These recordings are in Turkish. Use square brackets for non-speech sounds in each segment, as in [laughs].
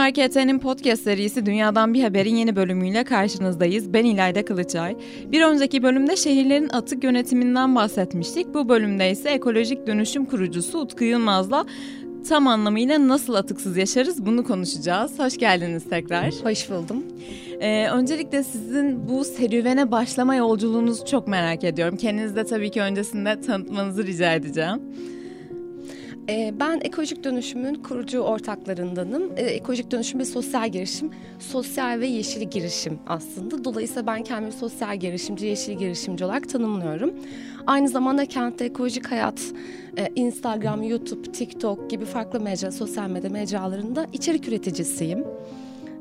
Market'in podcast serisi Dünyadan Bir Haber'in yeni bölümüyle karşınızdayız. Ben İlayda Kılıçay. Bir önceki bölümde şehirlerin atık yönetiminden bahsetmiştik. Bu bölümde ise ekolojik dönüşüm kurucusu Utku Yılmaz'la tam anlamıyla nasıl atıksız yaşarız bunu konuşacağız. Hoş geldiniz tekrar. Hoş buldum. Ee, öncelikle sizin bu serüvene başlama yolculuğunuzu çok merak ediyorum. Kendinizi de tabii ki öncesinde tanıtmanızı rica edeceğim. Ee, ben ekolojik dönüşümün kurucu ortaklarındanım. Ee, ekolojik dönüşüm ve sosyal girişim, sosyal ve yeşil girişim aslında. Dolayısıyla ben kendimi sosyal girişimci, yeşil girişimci olarak tanımlıyorum. Aynı zamanda kentte ekolojik hayat, e, Instagram, YouTube, TikTok gibi farklı mecra, sosyal medya mecralarında içerik üreticisiyim.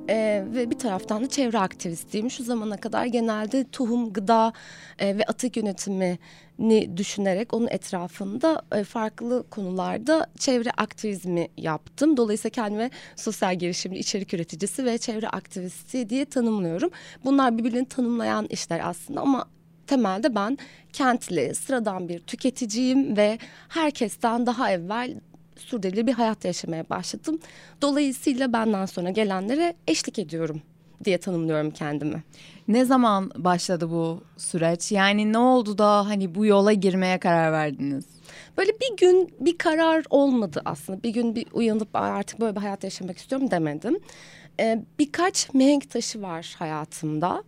Ee, ve bir taraftan da çevre aktivistiyim. Şu zamana kadar genelde tohum, gıda e, ve atık yönetimini düşünerek onun etrafında e, farklı konularda çevre aktivizmi yaptım. Dolayısıyla kendime sosyal girişimci, içerik üreticisi ve çevre aktivisti diye tanımlıyorum. Bunlar birbirini tanımlayan işler aslında ama temelde ben kentli, sıradan bir tüketiciyim ve herkesten daha evvel sürdürülebilir bir hayat yaşamaya başladım. Dolayısıyla benden sonra gelenlere eşlik ediyorum diye tanımlıyorum kendimi. Ne zaman başladı bu süreç? Yani ne oldu da hani bu yola girmeye karar verdiniz? Böyle bir gün bir karar olmadı aslında. Bir gün bir uyanıp artık böyle bir hayat yaşamak istiyorum demedim. Ee, birkaç mihenk taşı var hayatımda.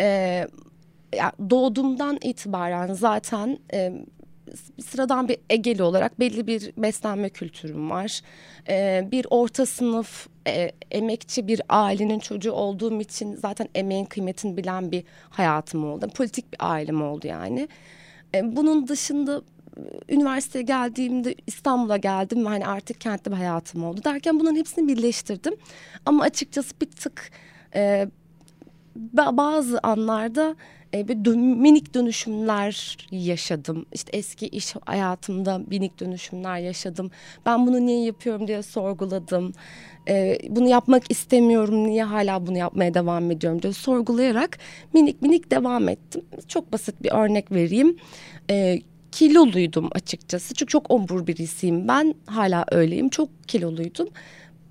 Ee, ya doğduğumdan itibaren zaten e, sıradan bir Egeli olarak belli bir beslenme kültürüm var. Ee, bir orta sınıf e, emekçi bir ailenin çocuğu olduğum için zaten emeğin kıymetini bilen bir hayatım oldu. Politik bir ailem oldu yani. Ee, bunun dışında üniversiteye geldiğimde İstanbul'a geldim ve hani artık kentte bir hayatım oldu derken bunların hepsini birleştirdim. Ama açıkçası bir tık e, bazı anlarda e, bir dön, minik dönüşümler yaşadım. İşte eski iş hayatımda minik dönüşümler yaşadım. Ben bunu niye yapıyorum diye sorguladım. E, bunu yapmak istemiyorum. Niye hala bunu yapmaya devam ediyorum diye sorgulayarak minik minik devam ettim. Çok basit bir örnek vereyim. E, kiloluydum açıkçası. Çünkü çok ombur birisiyim. Ben hala öyleyim. Çok kiloluydum.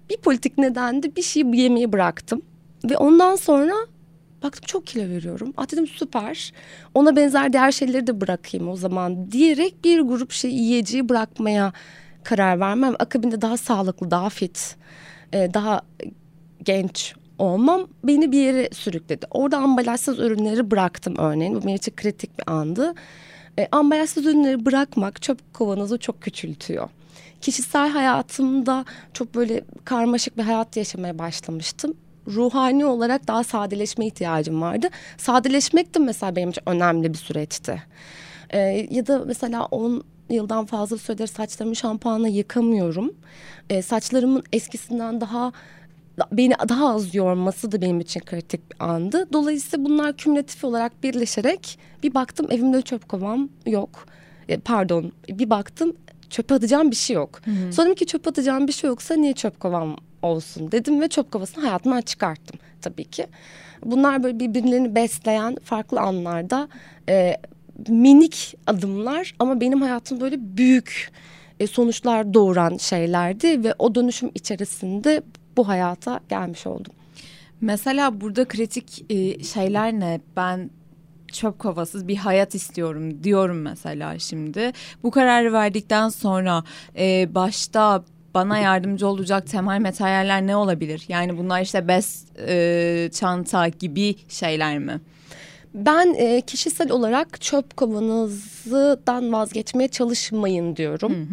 Bir politik nedende bir şey yemeyi bıraktım. Ve ondan sonra Baktım çok kilo veriyorum. Ah dedim süper. Ona benzer diğer şeyleri de bırakayım o zaman diyerek bir grup şey yiyeceği bırakmaya karar vermem. Akabinde daha sağlıklı, daha fit, e, daha genç olmam beni bir yere sürükledi. Orada ambalajsız ürünleri bıraktım örneğin. Bu benim için kritik bir andı. E, ambalajsız ürünleri bırakmak çöp kovanızı çok küçültüyor. Kişisel hayatımda çok böyle karmaşık bir hayat yaşamaya başlamıştım ruhani olarak daha sadeleşme ihtiyacım vardı. Sadeleşmek de mesela benim için önemli bir süreçti. Ee, ya da mesela 10 yıldan fazla süredir saçlarımı şampuanla yıkamıyorum. Ee, saçlarımın eskisinden daha beni daha az yorması da benim için kritik bir andı. Dolayısıyla bunlar kümülatif olarak birleşerek bir baktım evimde çöp kovam yok. E, pardon bir baktım çöp atacağım bir şey yok. Hı hı. Sonra ki çöp atacağım bir şey yoksa niye çöp kovam olsun dedim ve çöp kovasını hayatımdan çıkarttım tabii ki. Bunlar böyle birbirlerini besleyen farklı anlarda e, minik adımlar ama benim hayatım böyle büyük e, sonuçlar doğuran şeylerdi ve o dönüşüm içerisinde bu hayata gelmiş oldum. Mesela burada kritik e, şeyler ne? Ben çöp kovasız bir hayat istiyorum diyorum mesela şimdi. Bu kararı verdikten sonra e, başta bana yardımcı olacak temel materyaller ne olabilir? Yani bunlar işte bez, e, çanta gibi şeyler mi? Ben e, kişisel olarak çöp kovanızdan vazgeçmeye çalışmayın diyorum.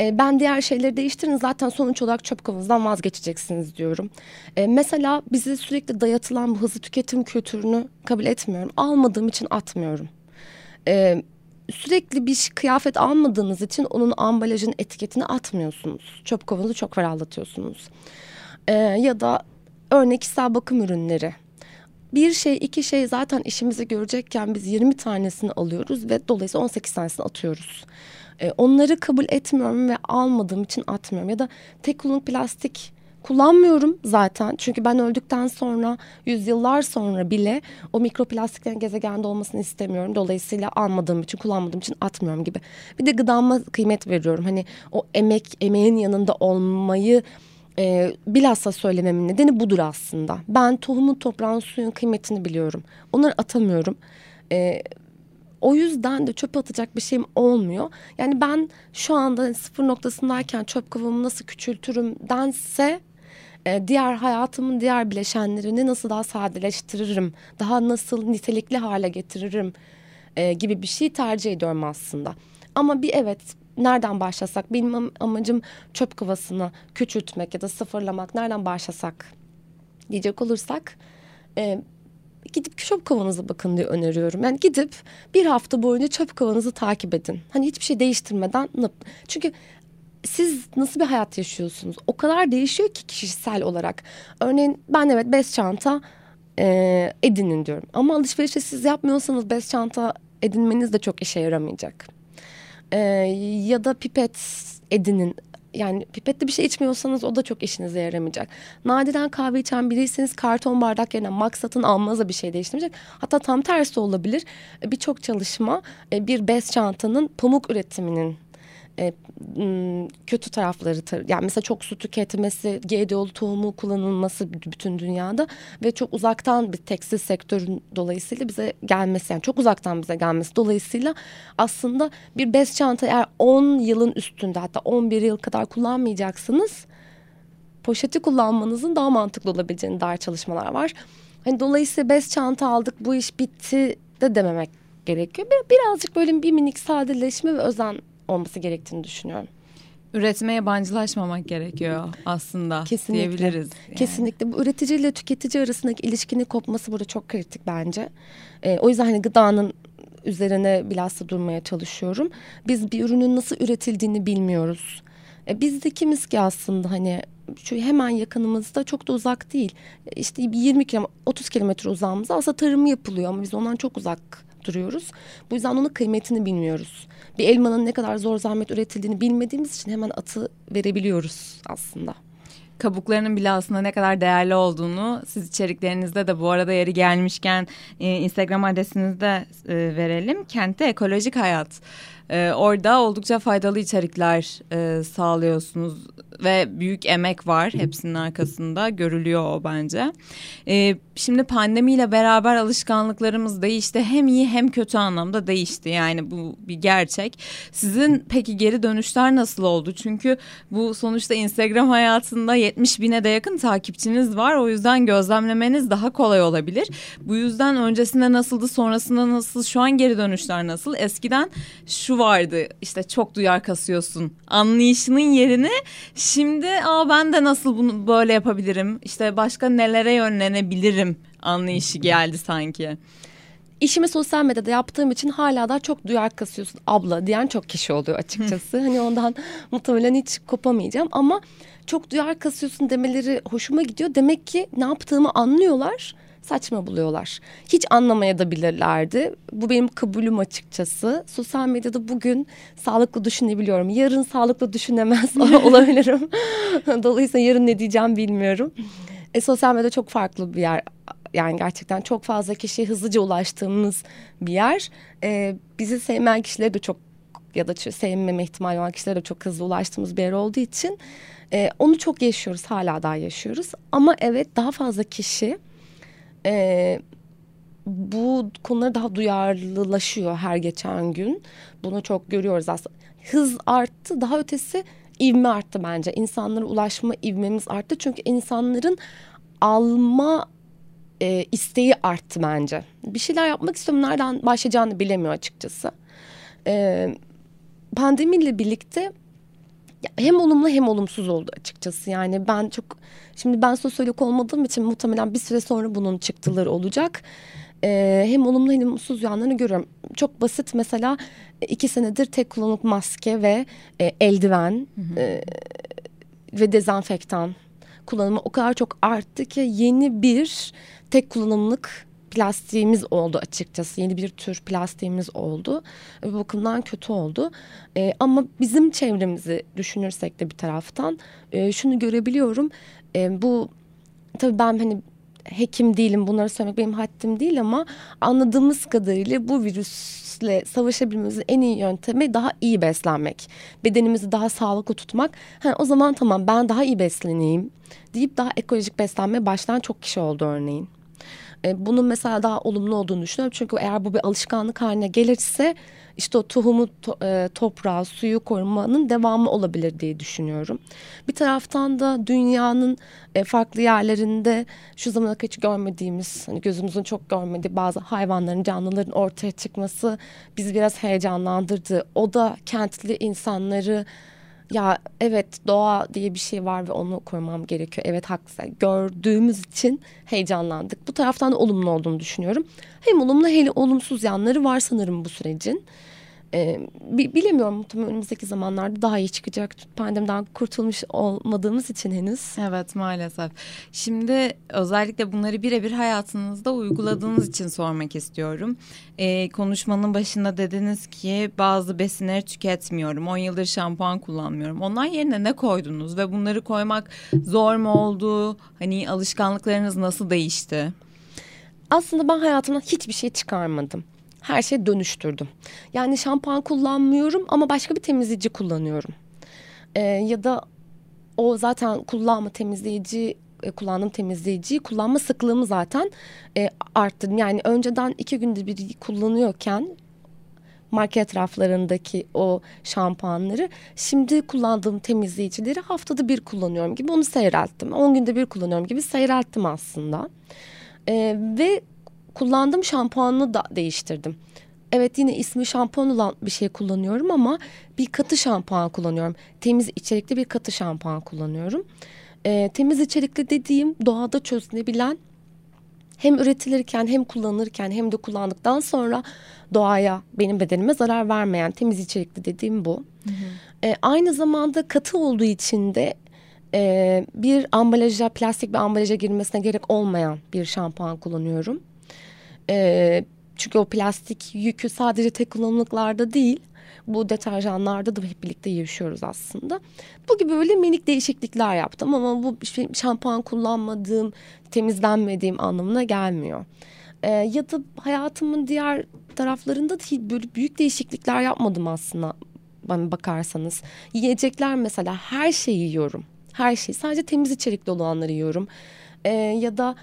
E, ben diğer şeyleri değiştirin zaten sonuç olarak çöp kovanızdan vazgeçeceksiniz diyorum. E, mesela bize sürekli dayatılan bu hızlı tüketim kültürünü kabul etmiyorum. Almadığım için atmıyorum. E, sürekli bir kıyafet almadığınız için onun ambalajın etiketini atmıyorsunuz. Çöp kovanızı çok ferahlatıyorsunuz. Ee, ya da örnek kişisel bakım ürünleri. Bir şey iki şey zaten işimizi görecekken biz 20 tanesini alıyoruz ve dolayısıyla 18 tanesini atıyoruz. Ee, onları kabul etmiyorum ve almadığım için atmıyorum. Ya da tek kullanımlık plastik kullanmıyorum zaten. Çünkü ben öldükten sonra yüzyıllar sonra bile o mikroplastiklerin gezegende olmasını istemiyorum. Dolayısıyla almadığım için kullanmadığım için atmıyorum gibi. Bir de gıdama kıymet veriyorum. Hani o emek emeğin yanında olmayı E, bilhassa söylememin nedeni budur aslında. Ben tohumun, toprağın, suyun kıymetini biliyorum. Onları atamıyorum. E, o yüzden de çöp atacak bir şeyim olmuyor. Yani ben şu anda sıfır noktasındayken çöp kovamı nasıl küçültürüm dense e, diğer hayatımın diğer bileşenlerini nasıl daha sadeleştiririm, daha nasıl nitelikli hale getiririm e, gibi bir şey tercih ediyorum aslında. Ama bir evet nereden başlasak benim amacım çöp kovasını küçültmek ya da sıfırlamak nereden başlasak diyecek olursak e, gidip çöp kovanıza bakın diye öneriyorum. Yani gidip bir hafta boyunca çöp kovanızı takip edin. Hani hiçbir şey değiştirmeden çünkü siz nasıl bir hayat yaşıyorsunuz? O kadar değişiyor ki kişisel olarak. Örneğin ben evet bez çanta e, edinin diyorum. Ama alışverişi siz yapmıyorsanız bez çanta edinmeniz de çok işe yaramayacak. E, ya da pipet edinin yani pipette bir şey içmiyorsanız o da çok işinize yaramayacak. Nadiren kahve içen biriyseniz karton bardak yerine maksatın almanız da bir şey değiştirmeyecek. Hatta tam tersi olabilir. Birçok çalışma e, bir bez çantanın pamuk üretiminin e, kötü tarafları yani mesela çok su tüketmesi, GDO'lu tohumu kullanılması bütün dünyada ve çok uzaktan bir tekstil sektörün dolayısıyla bize gelmesi yani çok uzaktan bize gelmesi dolayısıyla aslında bir bez çanta eğer 10 yılın üstünde hatta 11 yıl kadar kullanmayacaksınız poşeti kullanmanızın daha mantıklı olabileceğini dair çalışmalar var. Hani dolayısıyla bez çanta aldık bu iş bitti de dememek gerekiyor. Birazcık böyle bir minik sadeleşme ve özen olması gerektiğini düşünüyorum. Üretmeye yabancılaşmamak gerekiyor aslında Kesinlikle. diyebiliriz. Yani. Kesinlikle. Bu üretici ile tüketici arasındaki ilişkinin kopması burada çok kritik bence. Ee, o yüzden hani gıdanın üzerine bilhassa durmaya çalışıyorum. Biz bir ürünün nasıl üretildiğini bilmiyoruz. E, biz de kimiz ki aslında hani şu hemen yakınımızda çok da uzak değil. İşte 20 kilometre 30 kilometre uzağımızda aslında tarımı yapılıyor ama biz ondan çok uzak duruyoruz. Bu yüzden onun kıymetini bilmiyoruz. Bir elmanın ne kadar zor zahmet üretildiğini bilmediğimiz için hemen atı verebiliyoruz aslında kabuklarının bile aslında ne kadar değerli olduğunu siz içeriklerinizde de bu arada yeri gelmişken e, Instagram adresinizde e, verelim. Kentte ekolojik hayat. E, orada oldukça faydalı içerikler e, sağlıyorsunuz ve büyük emek var hepsinin arkasında görülüyor o bence. E, şimdi pandemiyle beraber alışkanlıklarımız değişti hem iyi hem kötü anlamda değişti yani bu bir gerçek. Sizin peki geri dönüşler nasıl oldu? Çünkü bu sonuçta Instagram hayatında 70 bine de yakın takipçiniz var o yüzden gözlemlemeniz daha kolay olabilir. Bu yüzden öncesinde nasıldı sonrasında nasıl şu an geri dönüşler nasıl? Eskiden şu vardı işte çok duyar kasıyorsun anlayışının yerini şimdi aa ben de nasıl bunu böyle yapabilirim işte başka nelere yönlenebilirim anlayışı geldi sanki. İşimi sosyal medyada yaptığım için hala da çok duyar kasıyorsun abla diyen çok kişi oluyor açıkçası. [laughs] hani ondan [laughs] muhtemelen hiç kopamayacağım ama çok duyar kasıyorsun demeleri hoşuma gidiyor. Demek ki ne yaptığımı anlıyorlar saçma buluyorlar. Hiç anlamaya da bilirlerdi. Bu benim kabulüm açıkçası. Sosyal medyada bugün sağlıklı düşünebiliyorum. Yarın sağlıklı düşünemez [laughs] [laughs] olabilirim. Dolayısıyla yarın ne diyeceğim bilmiyorum. E, sosyal medya çok farklı bir yer. Yani gerçekten çok fazla kişiye hızlıca ulaştığımız bir yer. E, bizi sevmeyen kişilere de çok ya da sevmeme ihtimali olan kişilere de çok hızlı ulaştığımız bir yer olduğu için e, onu çok yaşıyoruz hala daha yaşıyoruz ama evet daha fazla kişi e, bu konulara daha duyarlılaşıyor her geçen gün. Bunu çok görüyoruz aslında. Hız arttı daha ötesi ivme arttı bence. İnsanlara ulaşma ivmemiz arttı. Çünkü insanların alma e, isteği arttı bence. Bir şeyler yapmak istiyorum. Nereden başlayacağını bilemiyor açıkçası. E, pandemiyle birlikte hem olumlu hem olumsuz oldu açıkçası. Yani ben çok şimdi ben sosyolog olmadığım için muhtemelen bir süre sonra bunun çıktıları olacak. Ee, hem olumlu hem olumsuz yanlarını görüyorum. Çok basit mesela iki senedir tek kullanımlık maske ve e, eldiven hı hı. E, ve dezenfektan kullanımı o kadar çok arttı ki yeni bir tek kullanımlık plastiğimiz oldu açıkçası. Yeni bir tür plastiğimiz oldu. Bu bakımdan kötü oldu. E, ama bizim çevremizi düşünürsek de bir taraftan e, şunu görebiliyorum. E, bu tabii ben hani hekim değilim bunları söylemek benim haddim değil ama anladığımız kadarıyla bu virüsle savaşabilmemizin en iyi yöntemi daha iyi beslenmek. Bedenimizi daha sağlıklı tutmak. Ha, o zaman tamam ben daha iyi besleneyim deyip daha ekolojik beslenmeye başlayan çok kişi oldu örneğin. E, bunun mesela daha olumlu olduğunu düşünüyorum. Çünkü eğer bu bir alışkanlık haline gelirse işte o tohumu, to, e, toprağı, suyu korumanın devamı olabilir diye düşünüyorum. Bir taraftan da dünyanın e, farklı yerlerinde şu zamana kadar hiç görmediğimiz, hani gözümüzün çok görmediği bazı hayvanların, canlıların ortaya çıkması bizi biraz heyecanlandırdı. O da kentli insanları ya evet doğa diye bir şey var ve onu korumam gerekiyor. Evet haklısın. Gördüğümüz için heyecanlandık. Bu taraftan da olumlu olduğunu düşünüyorum. Hem olumlu hem olumsuz yanları var sanırım bu sürecin. Ee, bilemiyorum muhtemelen önümüzdeki zamanlarda daha iyi çıkacak. Pandemiden kurtulmuş olmadığımız için henüz. Evet maalesef. Şimdi özellikle bunları birebir hayatınızda uyguladığınız için sormak istiyorum. Ee, konuşmanın başında dediniz ki bazı besinleri tüketmiyorum. 10 yıldır şampuan kullanmıyorum. Onlar yerine ne koydunuz ve bunları koymak zor mu oldu? Hani alışkanlıklarınız nasıl değişti? Aslında ben hayatımdan hiçbir şey çıkarmadım her şeyi dönüştürdüm. Yani şampuan kullanmıyorum ama başka bir temizleyici kullanıyorum. Ee, ya da o zaten kullanma temizleyici e, kullandığım temizleyiciyi kullanma sıklığımı zaten e, arttırdım. Yani önceden iki günde bir kullanıyorken market raflarındaki o şampuanları şimdi kullandığım temizleyicileri haftada bir kullanıyorum gibi onu seyrelttim. 10 günde bir kullanıyorum gibi seyrelttim aslında. Ee, ve kullandığım şampuanını da değiştirdim. Evet yine ismi şampuan olan bir şey kullanıyorum ama bir katı şampuan kullanıyorum. Temiz içerikli bir katı şampuan kullanıyorum. E, temiz içerikli dediğim doğada çözülebilen hem üretilirken hem kullanırken hem de kullandıktan sonra doğaya benim bedenime zarar vermeyen temiz içerikli dediğim bu. Hı hı. E, aynı zamanda katı olduğu için de e, bir ambalaja plastik bir ambalaja girmesine gerek olmayan bir şampuan kullanıyorum. E, çünkü o plastik yükü sadece tek kullanımlıklarda değil bu deterjanlarda da hep birlikte yaşıyoruz aslında. Bu gibi böyle minik değişiklikler yaptım ama bu şampuan kullanmadığım, temizlenmediğim anlamına gelmiyor. Ee, ya da hayatımın diğer taraflarında da böyle büyük değişiklikler yapmadım aslında bana bakarsanız. Yiyecekler mesela her şeyi yiyorum. Her şeyi sadece temiz içerikli olanları yiyorum. Ee, ya da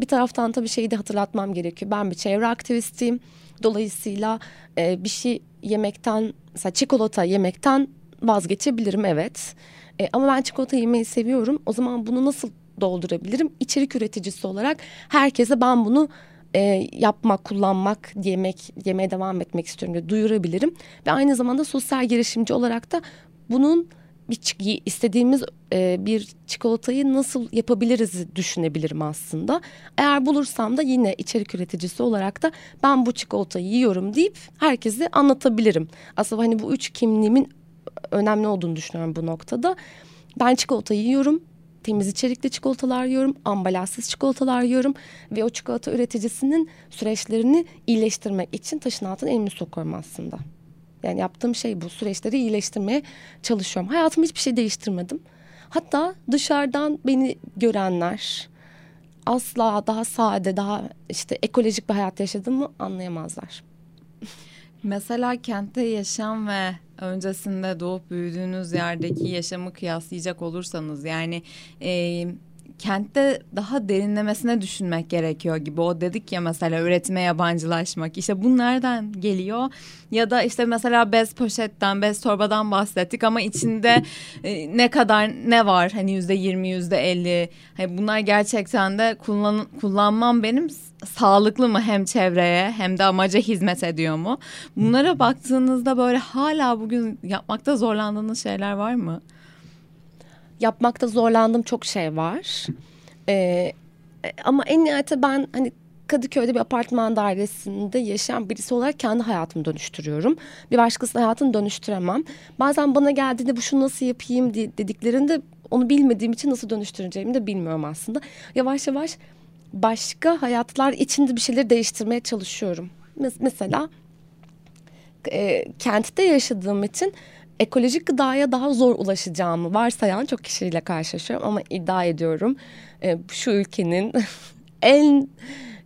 bir taraftan tabii şeyi de hatırlatmam gerekiyor. Ben bir çevre aktivistiyim. Dolayısıyla e, bir şey yemekten mesela çikolata yemekten vazgeçebilirim evet. E, ama ben çikolata yemeyi seviyorum. O zaman bunu nasıl doldurabilirim? İçerik üreticisi olarak herkese ben bunu e, yapmak, kullanmak, yemek, yemeye devam etmek istiyorum diye duyurabilirim. Ve aynı zamanda sosyal girişimci olarak da bunun bir istediğimiz e, bir çikolatayı nasıl yapabiliriz düşünebilirim aslında. Eğer bulursam da yine içerik üreticisi olarak da ben bu çikolatayı yiyorum deyip herkese anlatabilirim. Aslında hani bu üç kimliğimin önemli olduğunu düşünüyorum bu noktada. Ben çikolata yiyorum, temiz içerikli çikolatalar yiyorum, ambalajsız çikolatalar yiyorum ve o çikolata üreticisinin süreçlerini iyileştirmek için taşın altına elimi sokuyorum aslında. Yani yaptığım şey bu süreçleri iyileştirmeye çalışıyorum. Hayatımı hiçbir şey değiştirmedim. Hatta dışarıdan beni görenler asla daha sade, daha işte ekolojik bir hayat yaşadığımı anlayamazlar. Mesela kentte yaşam ve öncesinde doğup büyüdüğünüz yerdeki yaşamı kıyaslayacak olursanız yani e, kentte daha derinlemesine düşünmek gerekiyor gibi. O dedik ya mesela üretime yabancılaşmak. İşte bu nereden geliyor? Ya da işte mesela bez poşetten, bez torbadan bahsettik ama içinde e, ne kadar ne var? Hani yüzde yirmi, yüzde elli. Hani bunlar gerçekten de kullan, kullanmam benim sağlıklı mı hem çevreye hem de amaca hizmet ediyor mu? Bunlara baktığınızda böyle hala bugün yapmakta zorlandığınız şeyler var mı? Yapmakta zorlandığım çok şey var. Ee, ama en nihayetinde ben hani Kadıköy'de bir apartman dairesinde yaşayan birisi olarak kendi hayatımı dönüştürüyorum. Bir başkasının hayatını dönüştüremem. Bazen bana geldiğinde bu şunu nasıl yapayım dediklerinde onu bilmediğim için nasıl dönüştüreceğimi de bilmiyorum aslında. Yavaş yavaş başka hayatlar içinde bir şeyleri değiştirmeye çalışıyorum. Mesela e, kentte yaşadığım için ekolojik gıdaya daha zor ulaşacağımı varsayan çok kişiyle karşılaşıyorum ama iddia ediyorum e, şu ülkenin [laughs] en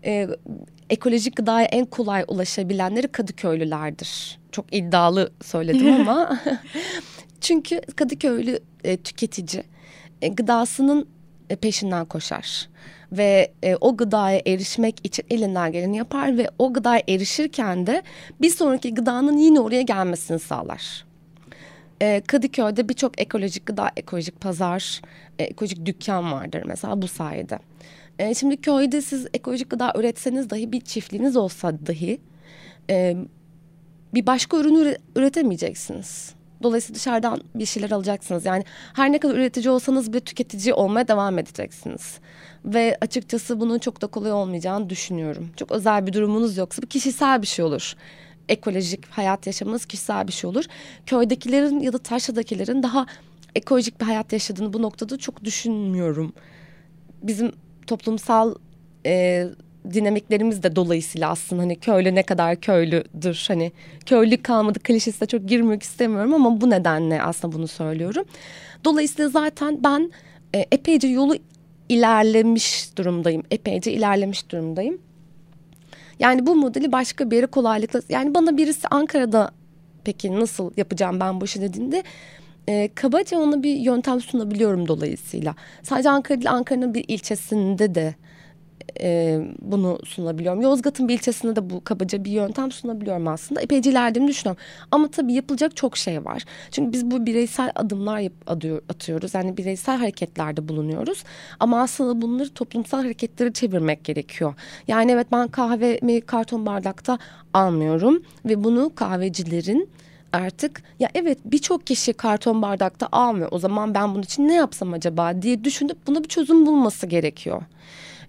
e, ekolojik gıdaya en kolay ulaşabilenleri Kadıköylülerdir. Çok iddialı söyledim ama [laughs] çünkü Kadıköylü e, tüketici e, gıdasının e, peşinden koşar ve e, o gıdaya erişmek için elinden geleni yapar ve o gıdaya erişirken de bir sonraki gıdanın yine oraya gelmesini sağlar. E, Kadıköy'de birçok ekolojik gıda, ekolojik pazar, e, ekolojik dükkan vardır mesela bu sayede. E, şimdi köyde siz ekolojik gıda üretseniz dahi bir çiftliğiniz olsa dahi e, bir başka ürünü üretemeyeceksiniz. Dolayısıyla dışarıdan bir şeyler alacaksınız. Yani her ne kadar üretici olsanız bir tüketici olmaya devam edeceksiniz. Ve açıkçası bunun çok da kolay olmayacağını düşünüyorum. Çok özel bir durumunuz yoksa bu kişisel bir şey olur. Ekolojik hayat yaşamanız kişisel bir şey olur. Köydekilerin ya da taşradakilerin daha ekolojik bir hayat yaşadığını bu noktada çok düşünmüyorum. Bizim toplumsal e, dinamiklerimiz de dolayısıyla aslında hani köylü ne kadar köylüdür hani köylü kalmadı klişesine çok girmek istemiyorum ama bu nedenle aslında bunu söylüyorum. Dolayısıyla zaten ben e, epeyce yolu ilerlemiş durumdayım. Epeyce ilerlemiş durumdayım. Yani bu modeli başka bir yere kolaylıkla yani bana birisi Ankara'da peki nasıl yapacağım ben bu işi dediğinde e, kabaca ona bir yöntem sunabiliyorum dolayısıyla. Sadece Ankara değil Ankara'nın bir ilçesinde de e, bunu sunabiliyorum. Yozgat'ın bir ilçesinde de bu kabaca bir yöntem sunabiliyorum aslında. Epeyce ilerlediğimi düşünüyorum. Ama tabii yapılacak çok şey var. Çünkü biz bu bireysel adımlar yap, adıyor, atıyoruz. Yani bireysel hareketlerde bulunuyoruz. Ama aslında bunları toplumsal hareketlere çevirmek gerekiyor. Yani evet ben kahvemi karton bardakta almıyorum. Ve bunu kahvecilerin artık ya evet birçok kişi karton bardakta almıyor. O zaman ben bunun için ne yapsam acaba diye düşünüp buna bir çözüm bulması gerekiyor.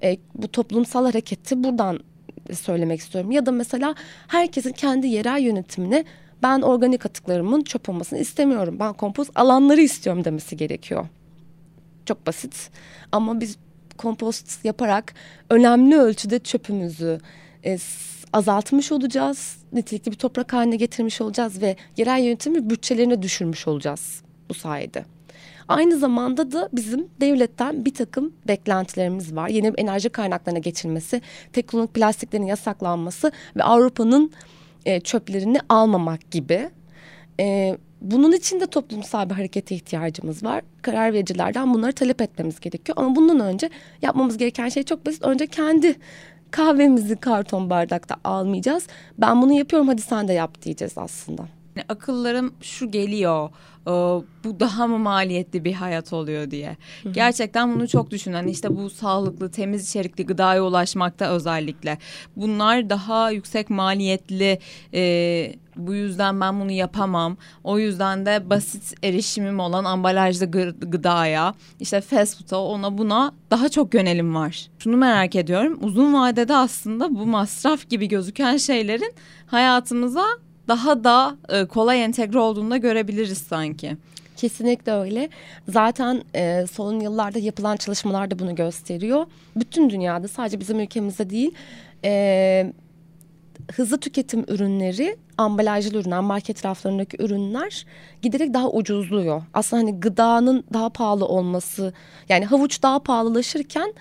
E, bu toplumsal hareketi buradan söylemek istiyorum. Ya da mesela herkesin kendi yerel yönetimine ben organik atıklarımın çöp olmasını istemiyorum. Ben kompost alanları istiyorum demesi gerekiyor. Çok basit ama biz kompost yaparak önemli ölçüde çöpümüzü e, azaltmış olacağız. Nitelikli bir toprak haline getirmiş olacağız ve yerel yönetimi bütçelerine düşürmüş olacağız bu sayede. Aynı zamanda da bizim devletten bir takım beklentilerimiz var. Yeni enerji kaynaklarına geçilmesi, tek kullanımlık plastiklerin yasaklanması ve Avrupa'nın e, çöplerini almamak gibi. E, bunun için de toplumsal bir harekete ihtiyacımız var. Karar vericilerden bunları talep etmemiz gerekiyor. Ama bundan önce yapmamız gereken şey çok basit. Önce kendi kahvemizi karton bardakta almayacağız. Ben bunu yapıyorum hadi sen de yap diyeceğiz aslında. Akıllarım şu geliyor e, bu daha mı maliyetli bir hayat oluyor diye. Gerçekten bunu çok düşünen işte bu sağlıklı temiz içerikli gıdaya ulaşmakta özellikle. Bunlar daha yüksek maliyetli e, bu yüzden ben bunu yapamam. O yüzden de basit erişimim olan ambalajlı gıdaya işte fast food'a ona buna daha çok yönelim var. Şunu merak ediyorum uzun vadede aslında bu masraf gibi gözüken şeylerin hayatımıza daha da e, kolay entegre olduğunu da görebiliriz sanki. Kesinlikle öyle. Zaten e, son yıllarda yapılan çalışmalar da bunu gösteriyor. Bütün dünyada sadece bizim ülkemizde değil e, hızlı tüketim ürünleri, ambalajlı ürünler, market raflarındaki ürünler giderek daha ucuzluyor. Aslında hani gıdanın daha pahalı olması yani havuç daha pahalılaşırken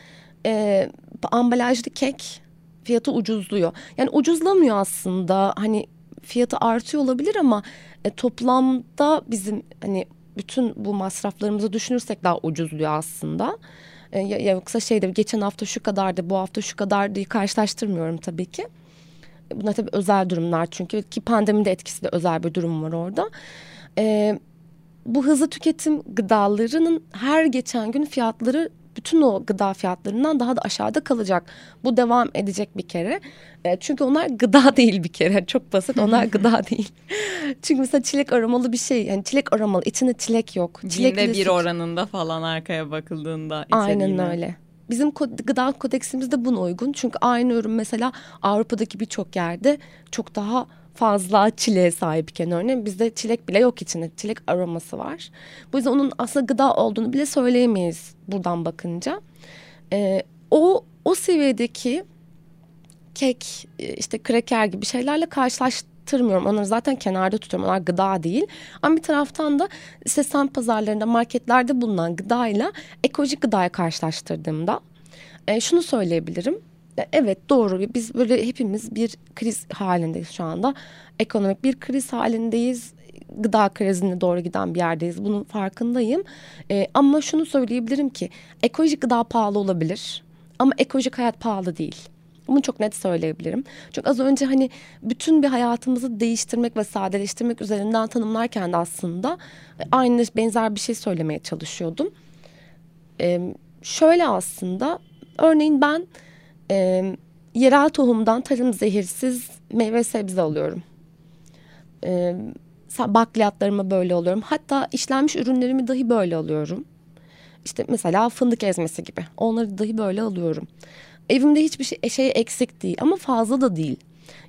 e, ambalajlı kek fiyatı ucuzluyor. Yani ucuzlamıyor aslında hani fiyatı artıyor olabilir ama e, toplamda bizim hani bütün bu masraflarımızı düşünürsek daha ucuzluyor aslında. E, yoksa şeyde geçen hafta şu kadardı bu hafta şu kadardı karşılaştırmıyorum tabii ki. E, bunlar tabii özel durumlar çünkü ki pandeminin de etkisi de özel bir durum var orada. E, bu hızlı tüketim gıdalarının her geçen gün fiyatları bütün o gıda fiyatlarından daha da aşağıda kalacak. Bu devam edecek bir kere. E, çünkü onlar gıda [laughs] değil bir kere. Çok basit. Onlar gıda değil. çünkü mesela çilek aromalı bir şey. Yani çilek aromalı. içinde çilek yok. Çilek Binde bir oranında falan arkaya bakıldığında. Aynen öyle. Bizim gıda kodeksimiz de buna uygun. Çünkü aynı ürün mesela Avrupa'daki birçok yerde çok daha fazla çileğe sahipken örneğin bizde çilek bile yok içinde. Çilek aroması var. Bu yüzden onun aslında gıda olduğunu bile söyleyemeyiz buradan bakınca. Ee, o o seviyedeki kek işte kreker gibi şeylerle karşılaştırmıyorum. Onları zaten kenarda tutuyorum. Onlar gıda değil. Ama bir taraftan da işte pazarlarında marketlerde bulunan gıdayla ekolojik gıdayı karşılaştırdığımda e, şunu söyleyebilirim Evet doğru. Biz böyle hepimiz bir kriz halindeyiz şu anda. Ekonomik bir kriz halindeyiz. Gıda krizine doğru giden bir yerdeyiz. Bunun farkındayım. Ee, ama şunu söyleyebilirim ki ekolojik gıda pahalı olabilir. Ama ekolojik hayat pahalı değil. Bunu çok net söyleyebilirim. Çünkü az önce hani bütün bir hayatımızı değiştirmek ve sadeleştirmek üzerinden tanımlarken de aslında aynı benzer bir şey söylemeye çalışıyordum. Ee, şöyle aslında örneğin ben e, yerel tohumdan tarım zehirsiz meyve sebze alıyorum. E, bakliyatlarıma böyle alıyorum. Hatta işlenmiş ürünlerimi dahi böyle alıyorum. İşte mesela fındık ezmesi gibi. Onları dahi böyle alıyorum. Evimde hiçbir şey, şey eksik değil ama fazla da değil.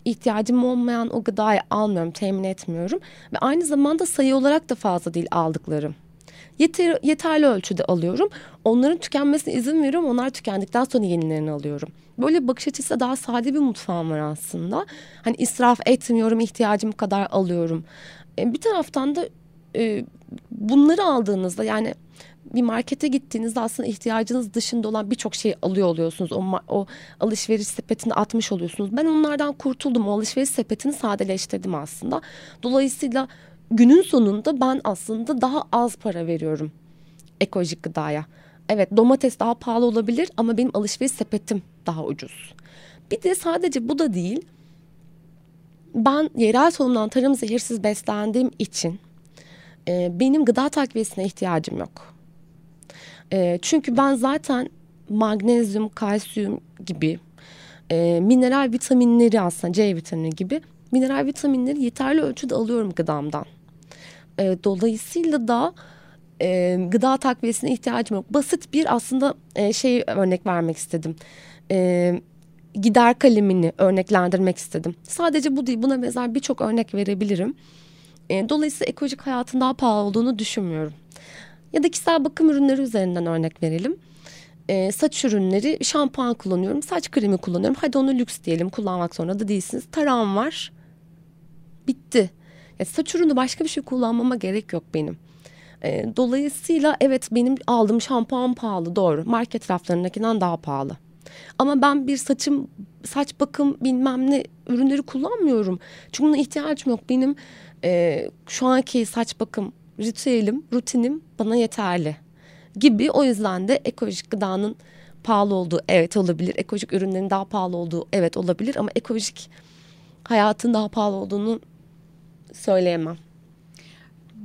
İhtiyacım olmayan o gıdayı almıyorum, temin etmiyorum. Ve aynı zamanda sayı olarak da fazla değil aldıklarım. Yeter, yeterli ölçüde alıyorum. Onların tükenmesine izin veriyorum. Onlar tükendikten sonra yenilerini alıyorum. Böyle bakış açısı daha sade bir mutfağım var aslında. Hani israf etmiyorum, ihtiyacım kadar alıyorum. E, bir taraftan da e, bunları aldığınızda yani bir markete gittiğinizde aslında ihtiyacınız dışında olan birçok şeyi alıyor oluyorsunuz. O, o alışveriş sepetini atmış oluyorsunuz. Ben onlardan kurtuldum. O alışveriş sepetini sadeleştirdim aslında. Dolayısıyla günün sonunda ben aslında daha az para veriyorum ekolojik gıdaya. Evet domates daha pahalı olabilir ama benim alışveriş sepetim daha ucuz. Bir de sadece bu da değil. Ben yerel tohumdan tarım zehirsiz beslendiğim için e, benim gıda takviyesine ihtiyacım yok. E, çünkü ben zaten magnezyum, kalsiyum gibi e, mineral vitaminleri aslında C vitamini gibi mineral vitaminleri yeterli ölçüde alıyorum gıdamdan. E, dolayısıyla da e, gıda takviyesine ihtiyacım yok. Basit bir aslında e, şey örnek vermek istedim. E, gider kalemini örneklendirmek istedim. Sadece bu değil buna benzer birçok örnek verebilirim. E, dolayısıyla ekolojik hayatın daha pahalı olduğunu düşünmüyorum. Ya da kişisel bakım ürünleri üzerinden örnek verelim. E, saç ürünleri, şampuan kullanıyorum, saç kremi kullanıyorum. Hadi onu lüks diyelim, kullanmak zorunda da değilsiniz. Tarağım var, bitti. Ya, saç ürünü başka bir şey kullanmama gerek yok benim. E, dolayısıyla evet benim aldığım şampuan pahalı doğru. Market raflarındakinden daha pahalı. Ama ben bir saçım saç bakım bilmem ne ürünleri kullanmıyorum. Çünkü buna ihtiyacım yok. Benim e, şu anki saç bakım ritüelim, rutinim bana yeterli gibi. O yüzden de ekolojik gıdanın pahalı olduğu evet olabilir. Ekolojik ürünlerin daha pahalı olduğu evet olabilir. Ama ekolojik hayatın daha pahalı olduğunu söyleyemem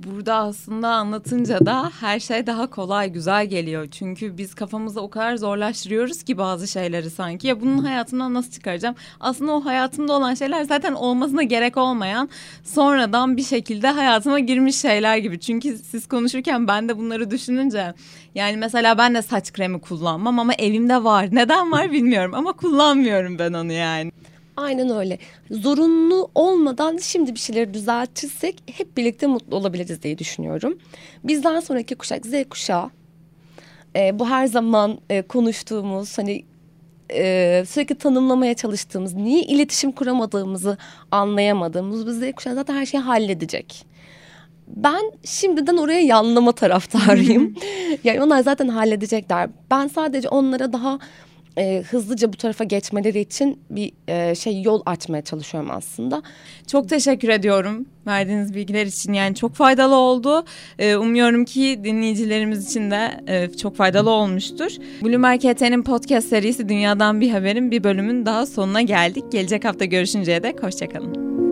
burada aslında anlatınca da her şey daha kolay, güzel geliyor. Çünkü biz kafamızda o kadar zorlaştırıyoruz ki bazı şeyleri sanki. Ya bunun hayatımdan nasıl çıkaracağım? Aslında o hayatımda olan şeyler zaten olmasına gerek olmayan sonradan bir şekilde hayatıma girmiş şeyler gibi. Çünkü siz konuşurken ben de bunları düşününce yani mesela ben de saç kremi kullanmam ama evimde var. Neden var bilmiyorum ama kullanmıyorum ben onu yani. Aynen öyle. Zorunlu olmadan şimdi bir şeyleri düzeltirsek hep birlikte mutlu olabiliriz diye düşünüyorum. Bizden sonraki kuşak Z kuşağı. E, bu her zaman e, konuştuğumuz hani e, sürekli tanımlamaya çalıştığımız, niye iletişim kuramadığımızı anlayamadığımız bu Z kuşağı zaten her şeyi halledecek. Ben şimdiden oraya yanlama taraftarıyım. [laughs] yani onlar zaten halledecekler. Ben sadece onlara daha e, hızlıca bu tarafa geçmeleri için bir e, şey yol açmaya çalışıyorum aslında. Çok teşekkür ediyorum verdiğiniz bilgiler için yani çok faydalı oldu. E, umuyorum ki dinleyicilerimiz için de e, çok faydalı olmuştur. Bloomberg HT'nin podcast serisi Dünyadan Bir Haberin bir bölümün daha sonuna geldik. Gelecek hafta görüşünceye dek hoşçakalın.